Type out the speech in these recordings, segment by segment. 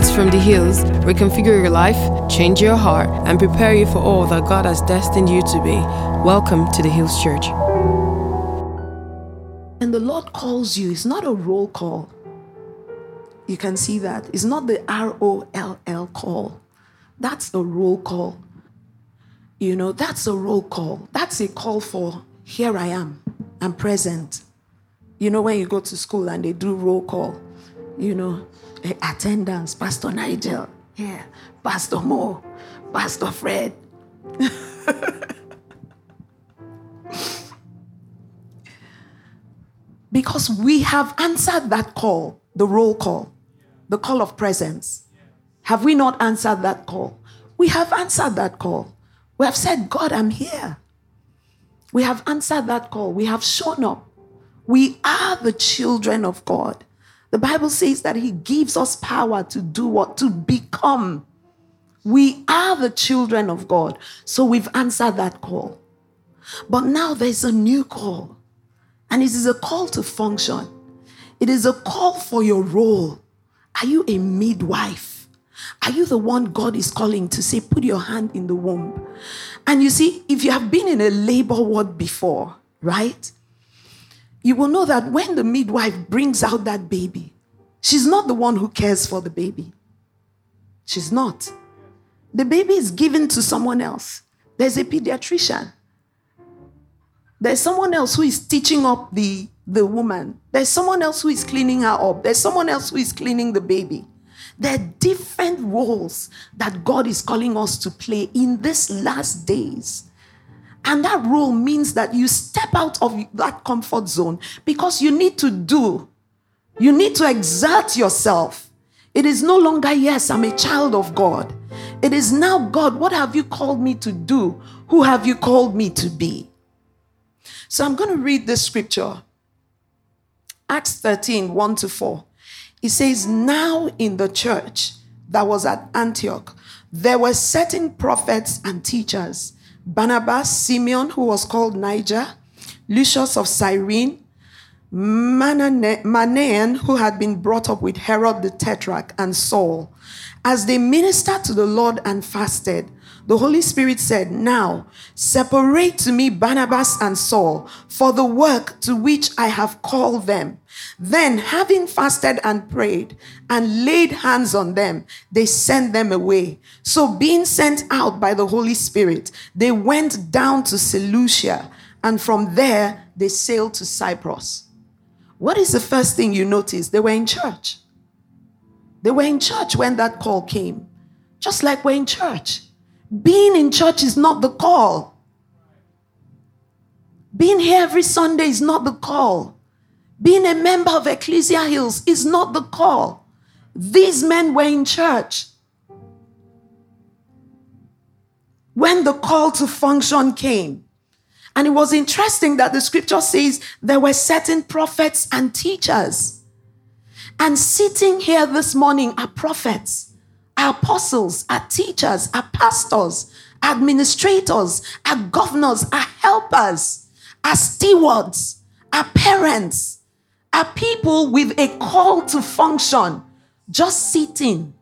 words from the hills reconfigure your life, change your heart, and prepare you for all that God has destined you to be. Welcome to the Hills Church. And the Lord calls you, it's not a roll call. You can see that. It's not the R O L L call. That's a roll call. You know, that's a roll call. That's a call for here I am, I'm present. You know, when you go to school and they do roll call, you know, Eh, attendance, Pastor Nigel, yeah, Pastor Mo, Pastor Fred. because we have answered that call, the roll call, the call of presence. Have we not answered that call? We have answered that call. We have said, God, I'm here. We have answered that call. We have shown up. We are the children of God. The Bible says that He gives us power to do what? To become. We are the children of God. So we've answered that call. But now there's a new call. And it is a call to function. It is a call for your role. Are you a midwife? Are you the one God is calling to say, put your hand in the womb? And you see, if you have been in a labor ward before, right? You will know that when the midwife brings out that baby, she's not the one who cares for the baby. She's not. The baby is given to someone else. There's a pediatrician. There's someone else who is teaching up the, the woman. There's someone else who is cleaning her up. There's someone else who is cleaning the baby. There are different roles that God is calling us to play in these last days. And that role means that you step out of that comfort zone because you need to do, you need to exert yourself. It is no longer, yes, I'm a child of God. It is now, God, what have you called me to do? Who have you called me to be? So I'm going to read this scripture Acts 13 1 to 4. It says, Now in the church that was at Antioch, there were certain prophets and teachers Barnabas, Simeon, who was called Niger, Lucius of Cyrene, Manaen, who had been brought up with Herod the Tetrarch, and Saul. As they ministered to the Lord and fasted, the Holy Spirit said, Now separate to me Barnabas and Saul for the work to which I have called them. Then, having fasted and prayed and laid hands on them, they sent them away. So, being sent out by the Holy Spirit, they went down to Seleucia, and from there they sailed to Cyprus. What is the first thing you notice? They were in church. They were in church when that call came, just like we're in church. Being in church is not the call. Being here every Sunday is not the call. Being a member of Ecclesia Hills is not the call. These men were in church. When the call to function came, and it was interesting that the scripture says there were certain prophets and teachers. And sitting here this morning are prophets our apostles, our teachers, our pastors, administrators, our governors, our helpers, our stewards, our parents, our people with a call to function, just sitting.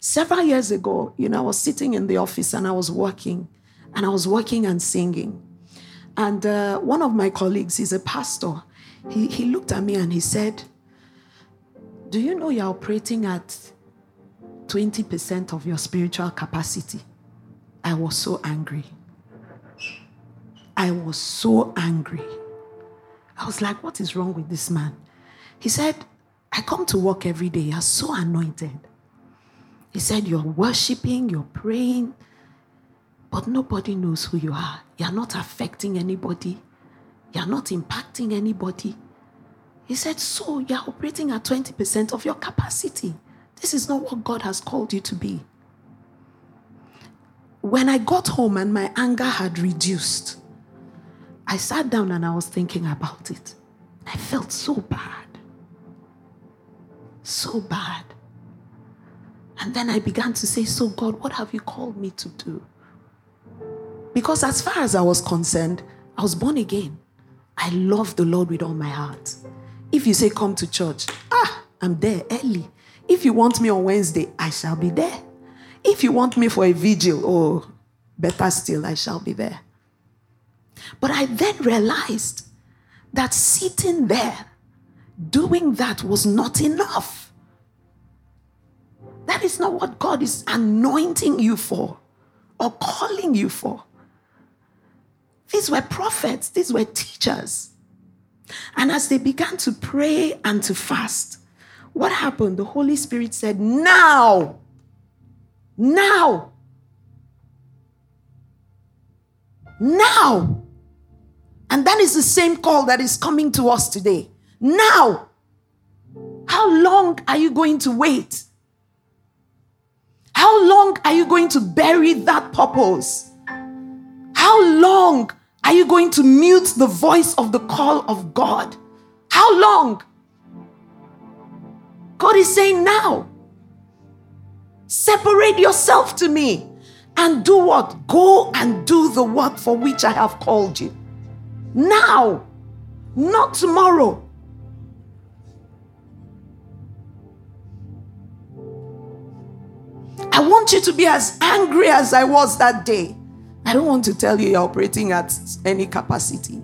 Several years ago, you know, I was sitting in the office and I was working, and I was working and singing. And uh, one of my colleagues is a pastor, he, he looked at me and he said, Do you know you're operating at 20% of your spiritual capacity? I was so angry. I was so angry. I was like, What is wrong with this man? He said, I come to work every day. You're so anointed. He said, You're worshiping, you're praying, but nobody knows who you are. You're not affecting anybody. You're not impacting anybody. He said, So you're operating at 20% of your capacity. This is not what God has called you to be. When I got home and my anger had reduced, I sat down and I was thinking about it. I felt so bad. So bad. And then I began to say, So, God, what have you called me to do? Because as far as I was concerned, I was born again. I love the Lord with all my heart. If you say, Come to church, ah, I'm there early. If you want me on Wednesday, I shall be there. If you want me for a vigil, oh, better still, I shall be there. But I then realized that sitting there, doing that was not enough. That is not what God is anointing you for or calling you for. These were prophets, these were teachers. And as they began to pray and to fast, what happened? The Holy Spirit said, Now, now, now. And that is the same call that is coming to us today. Now. How long are you going to wait? How long are you going to bury that purpose? How long are you going to mute the voice of the call of God? How long? God is saying now. Separate yourself to me and do what? Go and do the work for which I have called you. Now, not tomorrow. I want you to be as angry as I was that day. I don't want to tell you you're operating at any capacity.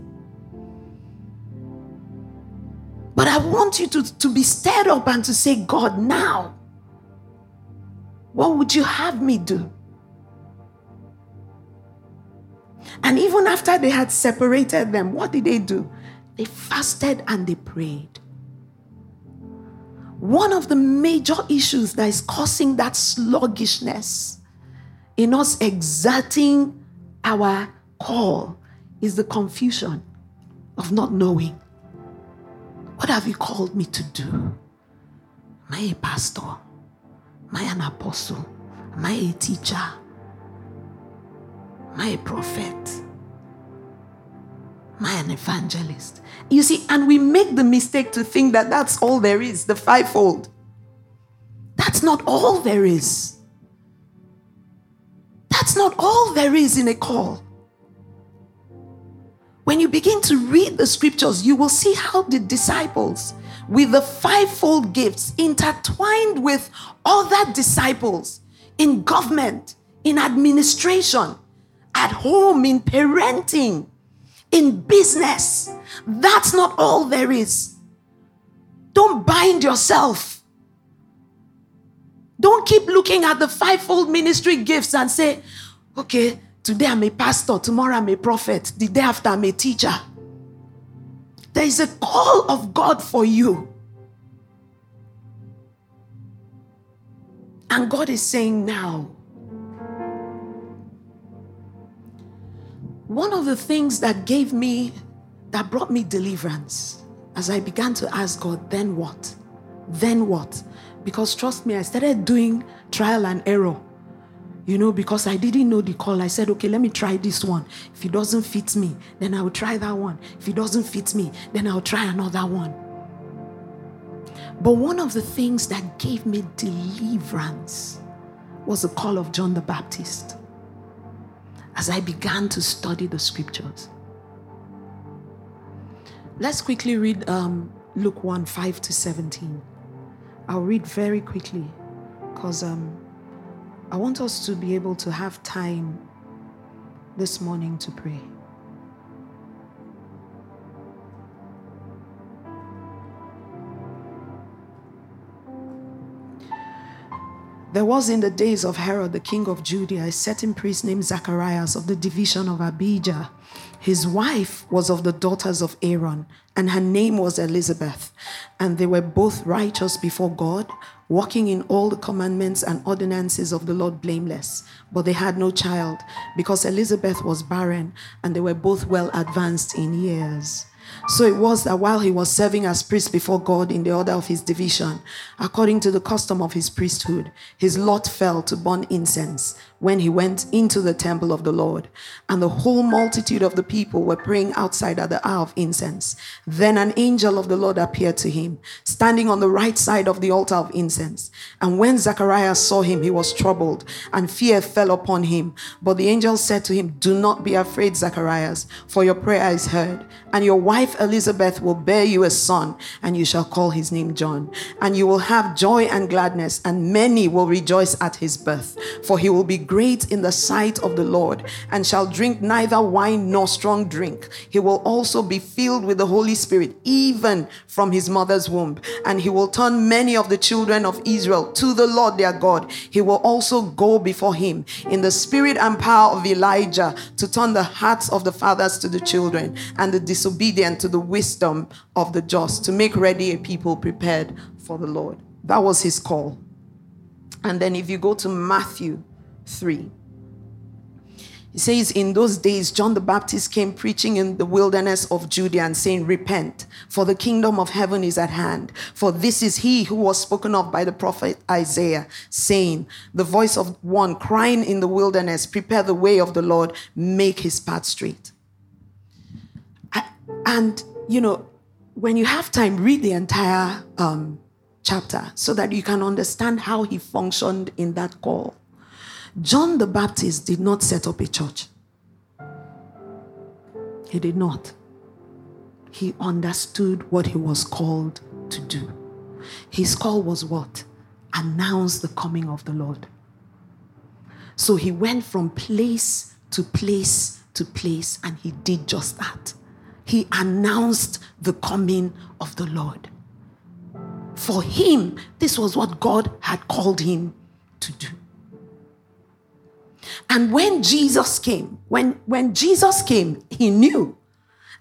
But I want you to, to be stirred up and to say, God, now, what would you have me do? And even after they had separated them, what did they do? They fasted and they prayed. One of the major issues that is causing that sluggishness in us exerting our call is the confusion of not knowing. What have you called me to do? Am I a pastor? Am I an apostle? Am I a teacher? Am I a prophet? Am I an evangelist? You see, and we make the mistake to think that that's all there is, the fivefold. That's not all there is. That's not all there is in a call. When you begin to read the scriptures, you will see how the disciples, with the fivefold gifts, intertwined with other disciples in government, in administration, at home, in parenting, in business. That's not all there is. Don't bind yourself. Don't keep looking at the fivefold ministry gifts and say, okay, today I'm a pastor, tomorrow I'm a prophet, the day after I'm a teacher. There is a call of God for you. And God is saying now, One of the things that gave me, that brought me deliverance, as I began to ask God, then what? Then what? Because trust me, I started doing trial and error. You know, because I didn't know the call. I said, okay, let me try this one. If it doesn't fit me, then I will try that one. If it doesn't fit me, then I'll try another one. But one of the things that gave me deliverance was the call of John the Baptist as I began to study the scriptures. Let's quickly read um, Luke 1 5 to 17. I'll read very quickly because um, I want us to be able to have time this morning to pray. There was in the days of Herod, the king of Judea, a certain priest named Zacharias of the division of Abijah. His wife was of the daughters of Aaron, and her name was Elizabeth. And they were both righteous before God, walking in all the commandments and ordinances of the Lord blameless. But they had no child, because Elizabeth was barren, and they were both well advanced in years. So it was that while he was serving as priest before God in the order of his division, according to the custom of his priesthood, his lot fell to burn incense when he went into the temple of the Lord. And the whole multitude of the people were praying outside at the hour of incense. Then an angel of the Lord appeared to him, standing on the right side of the altar of incense. And when Zacharias saw him, he was troubled, and fear fell upon him. But the angel said to him, Do not be afraid, Zacharias, for your prayer is heard, and your wife Elizabeth will bear you a son, and you shall call his name John. And you will have joy and gladness, and many will rejoice at his birth. For he will be great in the sight of the Lord, and shall drink neither wine nor strong drink. He will also be filled with the Holy Spirit, even from his mother's womb. And he will turn many of the children of Israel to the Lord their God. He will also go before him in the spirit and power of Elijah to turn the hearts of the fathers to the children and the disobedient to the wisdom of the just, to make ready a people prepared for the Lord. That was his call. And then if you go to Matthew 3, he says, In those days, John the Baptist came preaching in the wilderness of Judea and saying, Repent, for the kingdom of heaven is at hand. For this is he who was spoken of by the prophet Isaiah, saying, The voice of one crying in the wilderness, Prepare the way of the Lord, make his path straight. And, you know, when you have time, read the entire um, chapter so that you can understand how he functioned in that call. John the Baptist did not set up a church. He did not. He understood what he was called to do. His call was what? Announce the coming of the Lord. So he went from place to place to place and he did just that. He announced the coming of the Lord. For him, this was what God had called him to do. And when Jesus came, when, when Jesus came, he knew.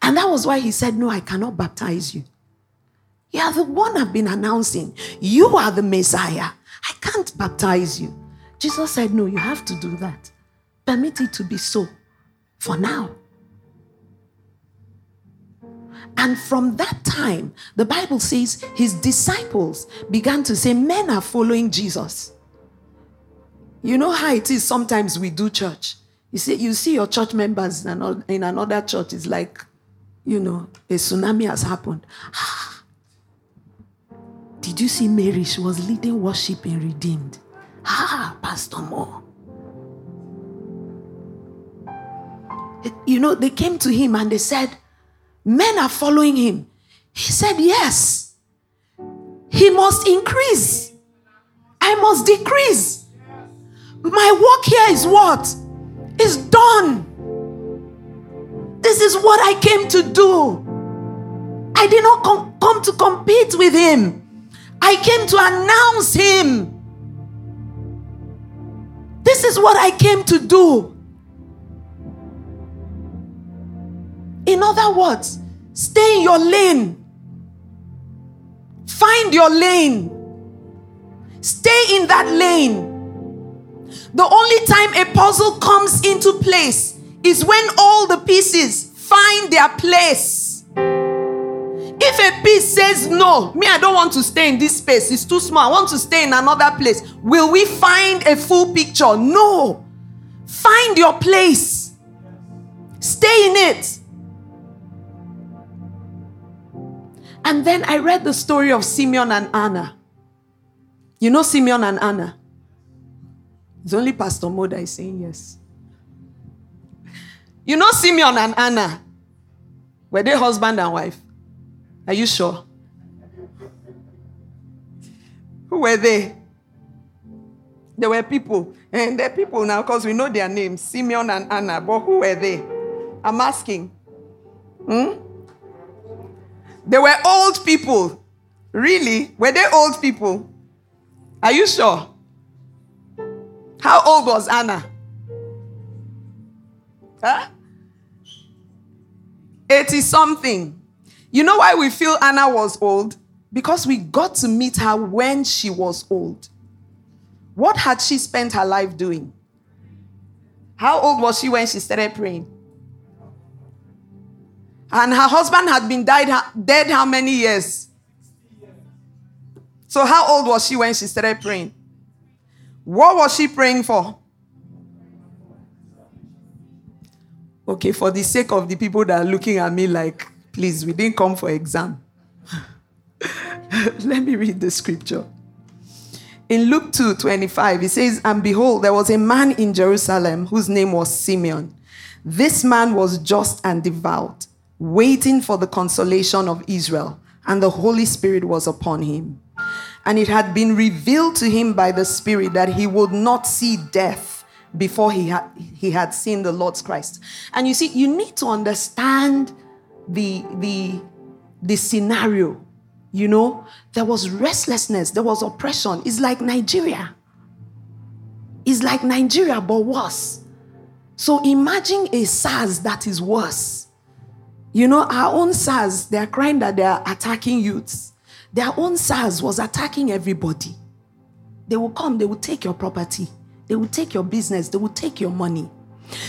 And that was why he said, No, I cannot baptize you. You are the one I've been announcing. You are the Messiah. I can't baptize you. Jesus said, No, you have to do that. Permit it to be so for now. And from that time, the Bible says his disciples began to say, Men are following Jesus. You know how it is sometimes we do church. You see, you see your church members in another church, it's like, you know, a tsunami has happened. Did you see Mary? She was leading worship in Redeemed. Ah, Pastor Moore. You know, they came to him and they said, Men are following him. He said, Yes. He must increase. I must decrease. My work here is what? Is done. This is what I came to do. I did not com- come to compete with him. I came to announce him. This is what I came to do. In other words, stay in your lane. Find your lane. Stay in that lane. The only time a puzzle comes into place is when all the pieces find their place. If a piece says, No, me, I don't want to stay in this space, it's too small, I want to stay in another place, will we find a full picture? No. Find your place, stay in it. And then I read the story of Simeon and Anna. You know Simeon and Anna? It's only Pastor Mo that is saying yes. You know Simeon and Anna? Were they husband and wife? Are you sure? Who were they? There were people. And they're people now because we know their names Simeon and Anna. But who were they? I'm asking. Hmm? They were old people. Really? Were they old people? Are you sure? How old was Anna? Huh? 80 something. You know why we feel Anna was old? Because we got to meet her when she was old. What had she spent her life doing? How old was she when she started praying? And her husband had been died, dead how many years? So, how old was she when she started praying? What was she praying for? Okay, for the sake of the people that are looking at me like, please, we didn't come for exam. Let me read the scripture. In Luke 2 25, it says, And behold, there was a man in Jerusalem whose name was Simeon. This man was just and devout, waiting for the consolation of Israel, and the Holy Spirit was upon him. And it had been revealed to him by the Spirit that he would not see death before he had, he had seen the Lord's Christ. And you see, you need to understand the, the, the scenario. You know, there was restlessness, there was oppression. It's like Nigeria. It's like Nigeria, but worse. So imagine a SARS that is worse. You know, our own SARS, they are crying that they are attacking youths. Their own SARS was attacking everybody. They will come, they will take your property, they will take your business, they will take your money.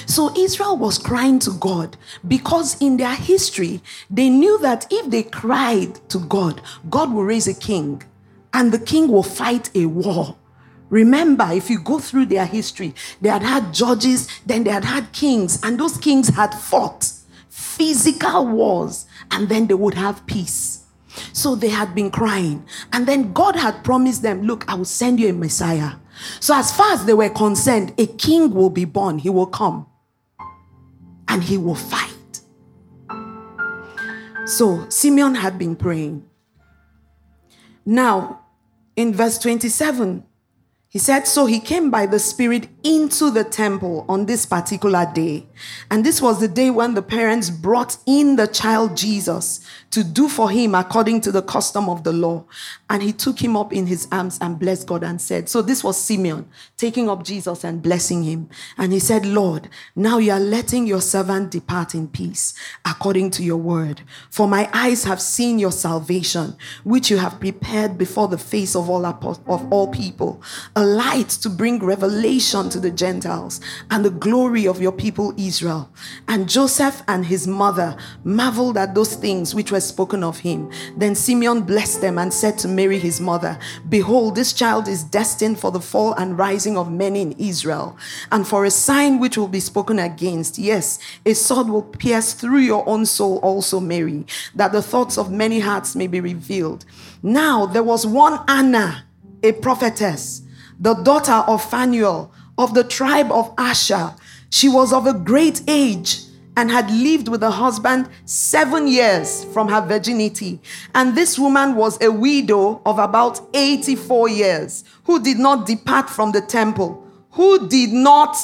So Israel was crying to God because in their history, they knew that if they cried to God, God will raise a king and the king will fight a war. Remember, if you go through their history, they had had judges, then they had had kings, and those kings had fought physical wars, and then they would have peace. So they had been crying. And then God had promised them, Look, I will send you a Messiah. So, as far as they were concerned, a king will be born, he will come, and he will fight. So, Simeon had been praying. Now, in verse 27, he said, So he came by the Spirit into the temple on this particular day. And this was the day when the parents brought in the child Jesus to do for him according to the custom of the law. And he took him up in his arms and blessed God and said, So this was Simeon taking up Jesus and blessing him. And he said, Lord, now you are letting your servant depart in peace according to your word. For my eyes have seen your salvation, which you have prepared before the face of all, of all people, a light to bring revelation to the Gentiles and the glory of your people Israel. And Joseph and his mother marveled at those things which were spoken of him. Then Simeon blessed them and said to Mary, his mother, Behold, this child is destined for the fall and rising of many in Israel, and for a sign which will be spoken against. Yes, a sword will pierce through your own soul also, Mary, that the thoughts of many hearts may be revealed. Now there was one Anna, a prophetess, the daughter of Phanuel of the tribe of Asher. She was of a great age and had lived with a husband seven years from her virginity. And this woman was a widow of about 84 years who did not depart from the temple, who did not,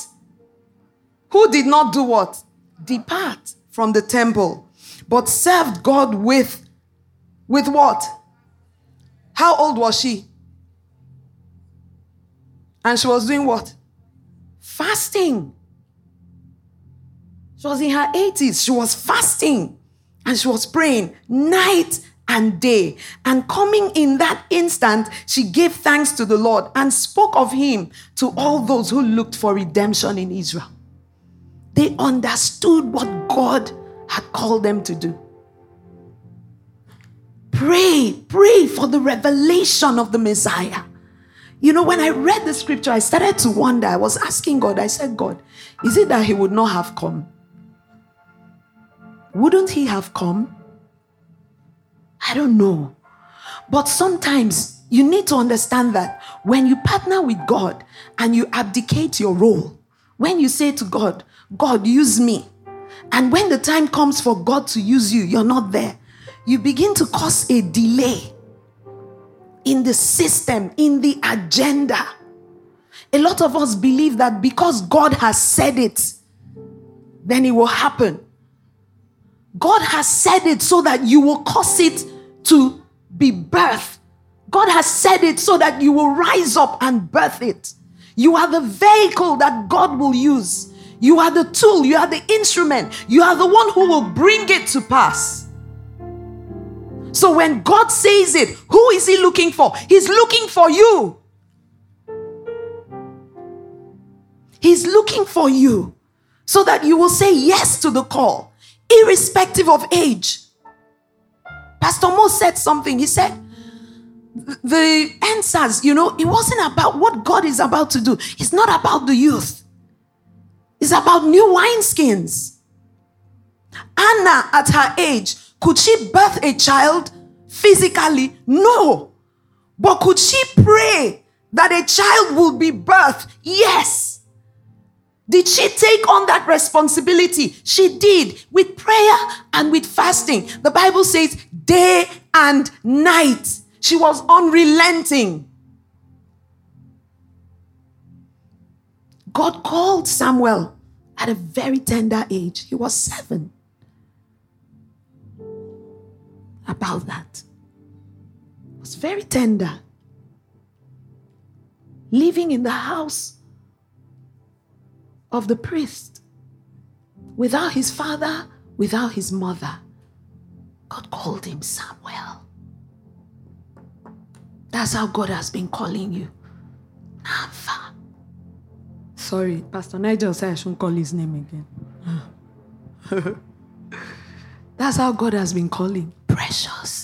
who did not do what? Depart from the temple, but served God with, with what? How old was she? And she was doing what? Fasting. She was in her 80s. She was fasting and she was praying night and day. And coming in that instant, she gave thanks to the Lord and spoke of him to all those who looked for redemption in Israel. They understood what God had called them to do. Pray, pray for the revelation of the Messiah. You know, when I read the scripture, I started to wonder. I was asking God, I said, God, is it that he would not have come? Wouldn't he have come? I don't know. But sometimes you need to understand that when you partner with God and you abdicate your role, when you say to God, God, use me, and when the time comes for God to use you, you're not there, you begin to cause a delay in the system, in the agenda. A lot of us believe that because God has said it, then it will happen. God has said it so that you will cause it to be birthed. God has said it so that you will rise up and birth it. You are the vehicle that God will use. You are the tool, you are the instrument, you are the one who will bring it to pass. So when God says it, who is He looking for? He's looking for you. He's looking for you so that you will say yes to the call irrespective of age. Pastor Mo said something. He said, the answers, you know, it wasn't about what God is about to do. It's not about the youth. It's about new wineskins. Anna, at her age, could she birth a child physically? No. But could she pray that a child will be birthed? Yes. Did she take on that responsibility? She did with prayer and with fasting. The Bible says day and night. She was unrelenting. God called Samuel at a very tender age. He was seven. About that. It was very tender. Living in the house of the priest without his father, without his mother. God called him Samuel. That's how God has been calling you. Nampha. Sorry, Pastor Nigel said I shouldn't call his name again. That's how God has been calling. Precious.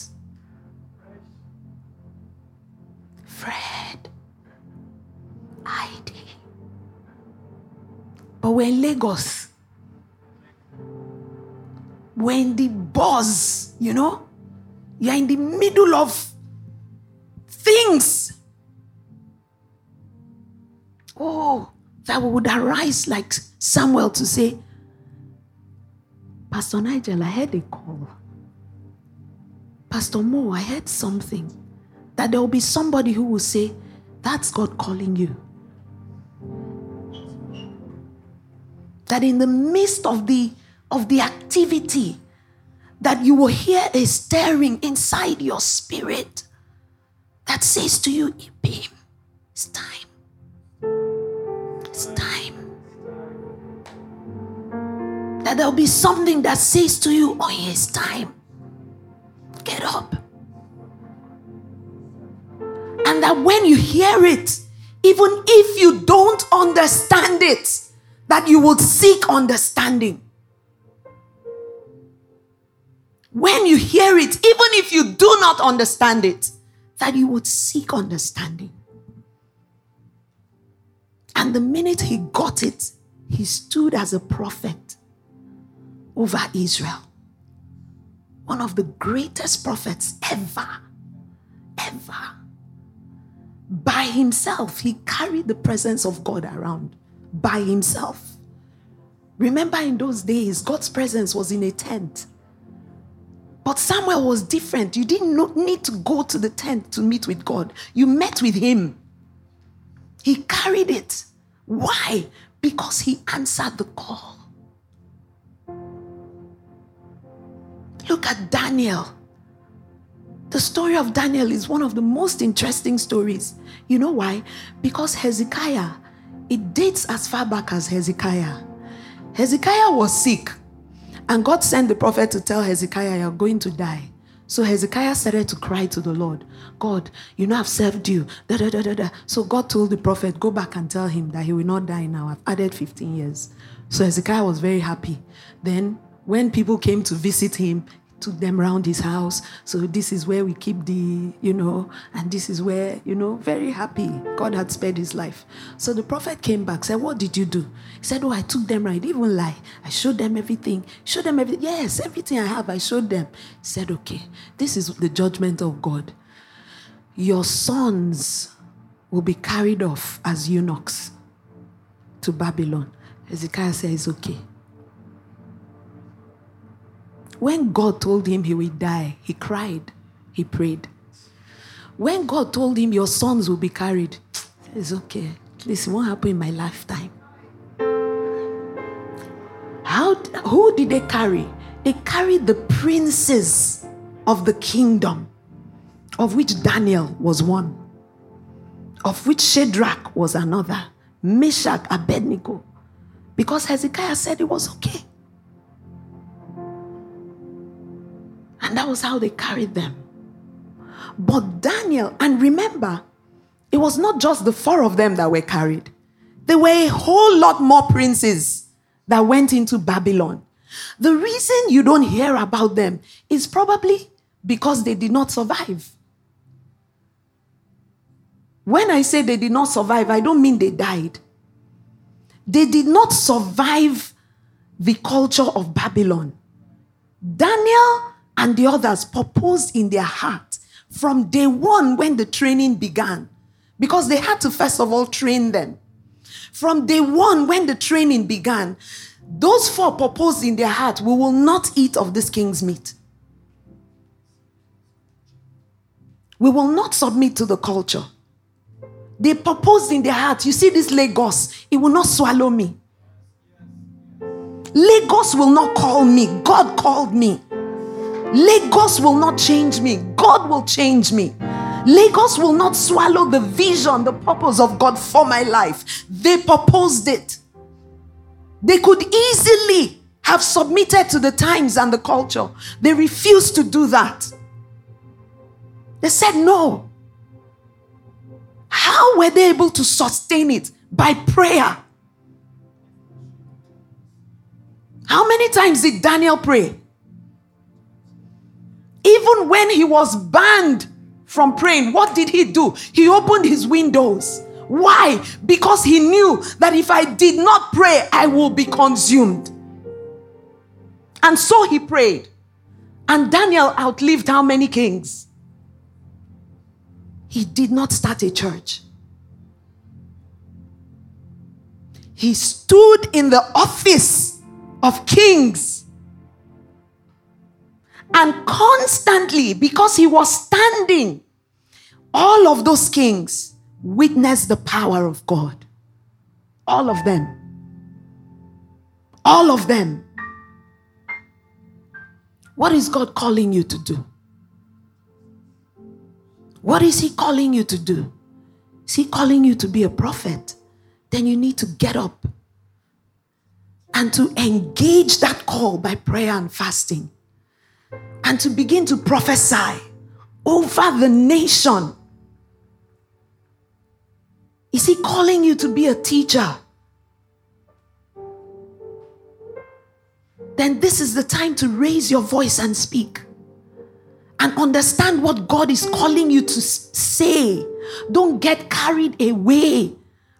Lagos. We're the buzz, you know? You're in the middle of things. Oh, that would arise like Samuel to say, Pastor Nigel, I heard a call. Pastor Mo, I heard something. That there will be somebody who will say, That's God calling you. That in the midst of the of the activity, that you will hear a stirring inside your spirit that says to you, Ibim, it's time. It's time. That there'll be something that says to you, Oh, it's time. Get up. And that when you hear it, even if you don't understand it, that you would seek understanding. When you hear it, even if you do not understand it, that you would seek understanding. And the minute he got it, he stood as a prophet over Israel. One of the greatest prophets ever, ever. By himself, he carried the presence of God around by himself. Remember, in those days, God's presence was in a tent. But Samuel was different. You didn't need to go to the tent to meet with God, you met with him. He carried it. Why? Because he answered the call. Look at Daniel. The story of Daniel is one of the most interesting stories. You know why? Because Hezekiah it dates as far back as Hezekiah. Hezekiah was sick, and God sent the prophet to tell Hezekiah, You're going to die. So Hezekiah started to cry to the Lord, God, you know I've served you. Da, da, da, da, da. So God told the prophet, Go back and tell him that he will not die now. I've added 15 years. So Hezekiah was very happy. Then, when people came to visit him, took them around his house. So this is where we keep the, you know, and this is where, you know, very happy. God had spared his life. So the prophet came back, said, What did you do? He said, Oh, I took them right. Even lie. I showed them everything. Showed them everything. Yes, everything I have, I showed them. He said, Okay, this is the judgment of God. Your sons will be carried off as eunuchs to Babylon. Hezekiah says, Okay. When God told him he would die, he cried, he prayed. When God told him your sons will be carried, it's okay. This won't happen in my lifetime. How, who did they carry? They carried the princes of the kingdom, of which Daniel was one, of which Shadrach was another, Meshach, Abednego, because Hezekiah said it was okay. And that was how they carried them. But Daniel, and remember, it was not just the four of them that were carried, there were a whole lot more princes that went into Babylon. The reason you don't hear about them is probably because they did not survive. When I say they did not survive, I don't mean they died. They did not survive the culture of Babylon. Daniel and the others purposed in their heart from day one when the training began, because they had to first of all train them. From day one, when the training began, those four proposed in their heart, We will not eat of this king's meat. We will not submit to the culture. They proposed in their heart, You see, this Lagos, it will not swallow me. Lagos will not call me. God called me. Lagos will not change me. God will change me. Lagos will not swallow the vision, the purpose of God for my life. They proposed it. They could easily have submitted to the times and the culture. They refused to do that. They said no. How were they able to sustain it? By prayer. How many times did Daniel pray? Even when he was banned from praying, what did he do? He opened his windows. Why? Because he knew that if I did not pray, I will be consumed. And so he prayed. And Daniel outlived how many kings? He did not start a church. He stood in the office of kings. And constantly, because he was standing, all of those kings witnessed the power of God. All of them. All of them. What is God calling you to do? What is He calling you to do? Is He calling you to be a prophet? Then you need to get up and to engage that call by prayer and fasting and to begin to prophesy over the nation. Is He calling you to be a teacher? Then this is the time to raise your voice and speak and understand what God is calling you to say. Don't get carried away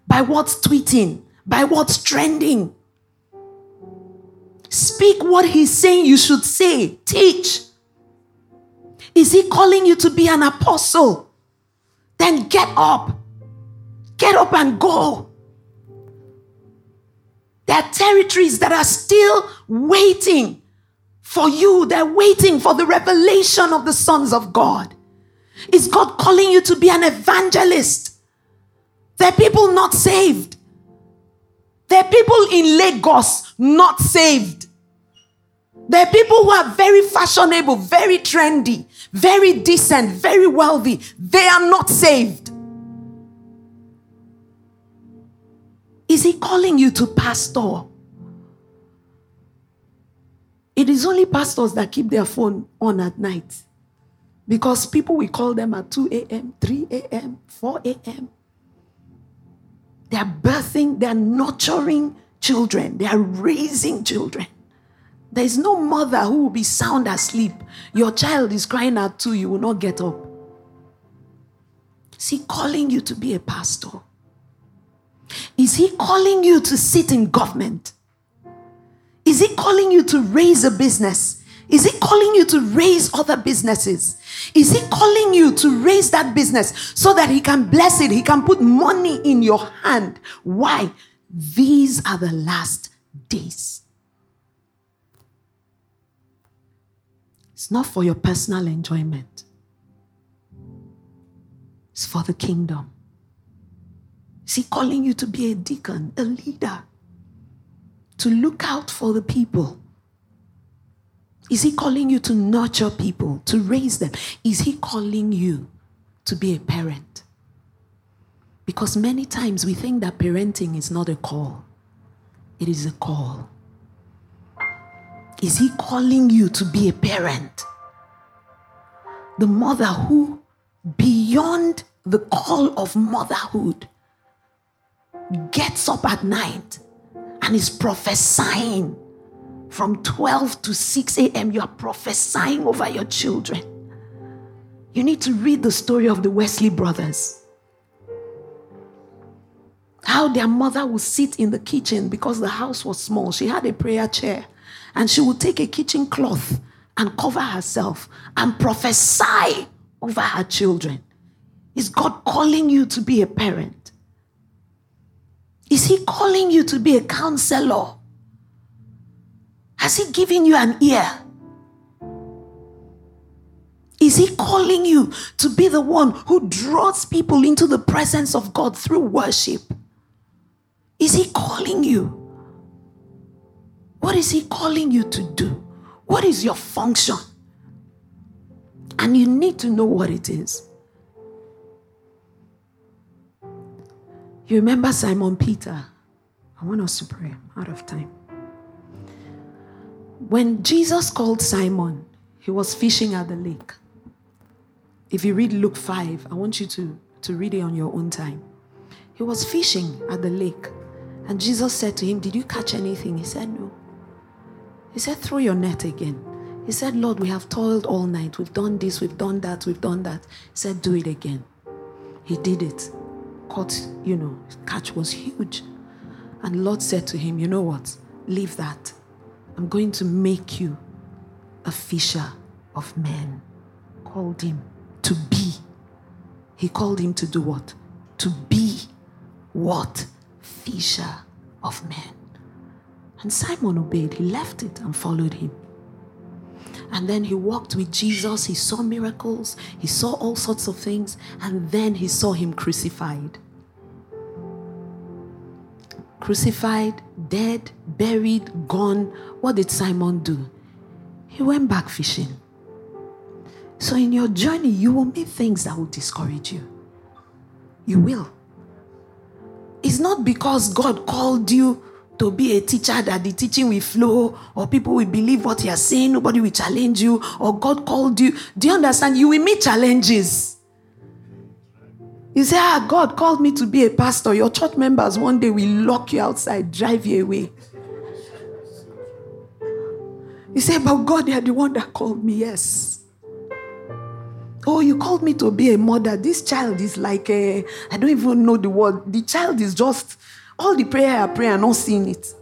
by what's tweeting, by what's trending. Speak what He's saying you should say. Teach. Is He calling you to be an apostle? Then get up. Get up and go. There are territories that are still waiting for you. They're waiting for the revelation of the sons of God. Is God calling you to be an evangelist? There are people not saved. There are people in Lagos not saved. There are people who are very fashionable, very trendy, very decent, very wealthy. They are not saved. Is he calling you to pastor? It is only pastors that keep their phone on at night because people will call them at 2 a.m., 3 a.m., 4 a.m. They are birthing, they are nurturing children, they are raising children. There is no mother who will be sound asleep. Your child is crying out to you, will not get up. Is he calling you to be a pastor? Is he calling you to sit in government? Is He calling you to raise a business? Is He calling you to raise other businesses? Is He calling you to raise that business so that He can bless it? He can put money in your hand. Why? These are the last days. Not for your personal enjoyment, it's for the kingdom. Is He calling you to be a deacon, a leader? to look out for the people? Is He calling you to nurture people, to raise them? Is He calling you to be a parent? Because many times we think that parenting is not a call, it is a call. Is He calling you to be a parent? The mother who, beyond the call of motherhood, gets up at night and is prophesying from 12 to 6 a.m. You are prophesying over your children. You need to read the story of the Wesley brothers. How their mother would sit in the kitchen because the house was small. She had a prayer chair and she would take a kitchen cloth and cover herself and prophesy over her children. Is God calling you to be a parent? Is He calling you to be a counselor? Has He given you an ear? Is He calling you to be the one who draws people into the presence of God through worship? Is He calling you? What is He calling you to do? What is your function? And you need to know what it is. You remember Simon Peter? I want us to pray out of time. When Jesus called Simon, he was fishing at the lake. If you read Luke 5, I want you to, to read it on your own time. He was fishing at the lake, and Jesus said to him, Did you catch anything? He said, No. He said, Throw your net again. He said, Lord, we have toiled all night. We've done this, we've done that, we've done that. He said, Do it again. He did it. Caught, you know, catch was huge. And Lord said to him, You know what? Leave that. I'm going to make you a fisher of men. Called him to be. He called him to do what? To be what? Fisher of men. And Simon obeyed. He left it and followed him. And then he walked with Jesus. He saw miracles. He saw all sorts of things. And then he saw him crucified. Crucified, dead, buried, gone. What did Simon do? He went back fishing. So, in your journey, you will meet things that will discourage you. You will. It's not because God called you to be a teacher that the teaching will flow, or people will believe what you are saying, nobody will challenge you, or God called you. Do you understand? You will meet challenges. You say, Ah, God called me to be a pastor. Your church members one day will lock you outside, drive you away. You say, But God, you're the one that called me. Yes. Oh, you called me to be a mother. This child is like a, I don't even know the word. The child is just all the prayer I pray and not seeing it.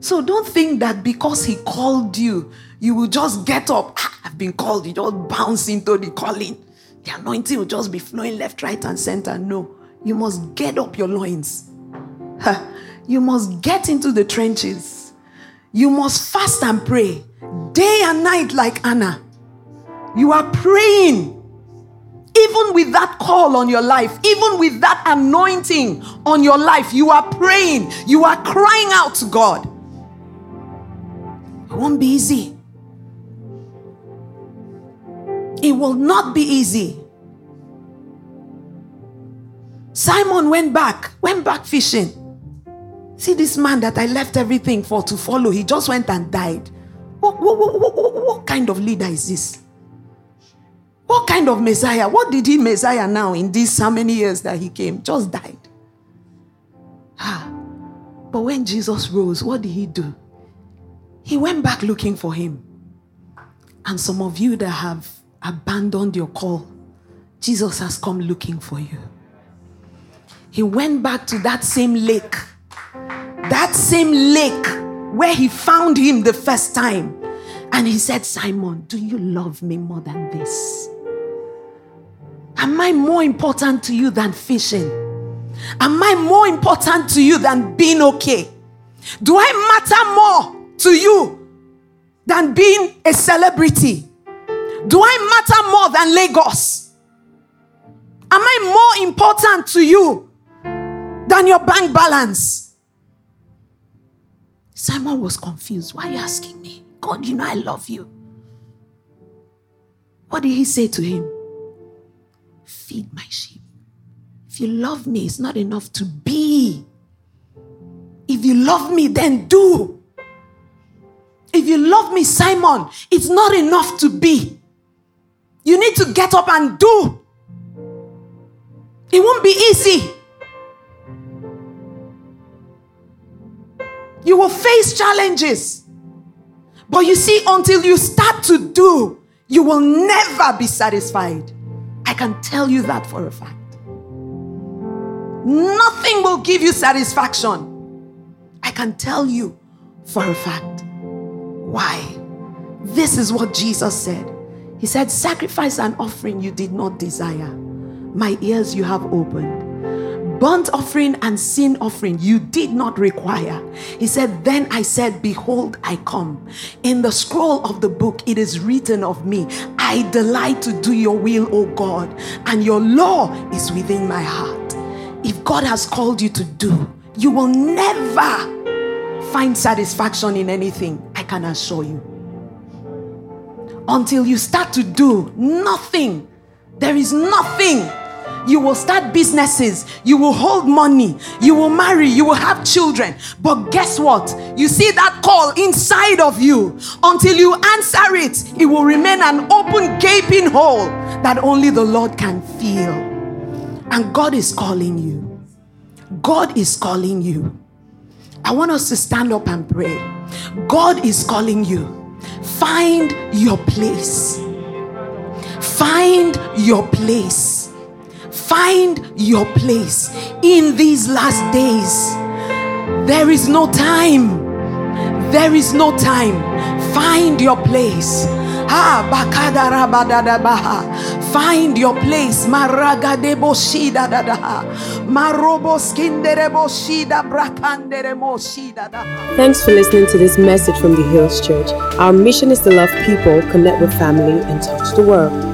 So don't think that because he called you, you will just get up. Ah, I've been called. You just bounce into the calling. The anointing will just be flowing left, right, and center. No, you must get up your loins. You must get into the trenches. You must fast and pray day and night like Anna. You are praying. Even with that call on your life, even with that anointing on your life, you are praying. You are crying out to God. It won't be easy. It will not be easy. Simon went back, went back fishing. See this man that I left everything for to follow, he just went and died. What, what, what, what, kind of leader is this? What kind of Messiah? What did he Messiah now in these how many years that he came? Just died. Ah. But when Jesus rose, what did he do? He went back looking for him. And some of you that have abandoned your call, Jesus has come looking for you. He went back to that same lake, that same lake where he found him the first time. And he said, Simon, do you love me more than this? Am I more important to you than fishing? Am I more important to you than being okay? Do I matter more to you than being a celebrity? Do I matter more than Lagos? Am I more important to you than your bank balance? Simon was confused. Why are you asking me? God, you know I love you. What did he say to him? Feed my sheep. If you love me, it's not enough to be. If you love me, then do. If you love me, Simon, it's not enough to be. You need to get up and do. It won't be easy. You will face challenges. But you see, until you start to do, you will never be satisfied. I can tell you that for a fact. Nothing will give you satisfaction. I can tell you for a fact. Why? This is what Jesus said. He said, Sacrifice and offering you did not desire. My ears you have opened. Burnt offering and sin offering you did not require. He said, Then I said, Behold, I come. In the scroll of the book, it is written of me, I delight to do your will, O God, and your law is within my heart. If God has called you to do, you will never find satisfaction in anything, I can assure you. Until you start to do nothing, there is nothing you will start businesses, you will hold money, you will marry, you will have children. But guess what? You see that call inside of you. Until you answer it, it will remain an open, gaping hole that only the Lord can fill. And God is calling you. God is calling you. I want us to stand up and pray. God is calling you. Find your place. Find your place. Find your place in these last days. There is no time. There is no time. Find your place. Ah, Find your place. Maraga de boshida da da. Marobo skindere boshida brakandere moshida da. Thanks for listening to this message from the Hills Church. Our mission is to love people, connect with family, and touch the world.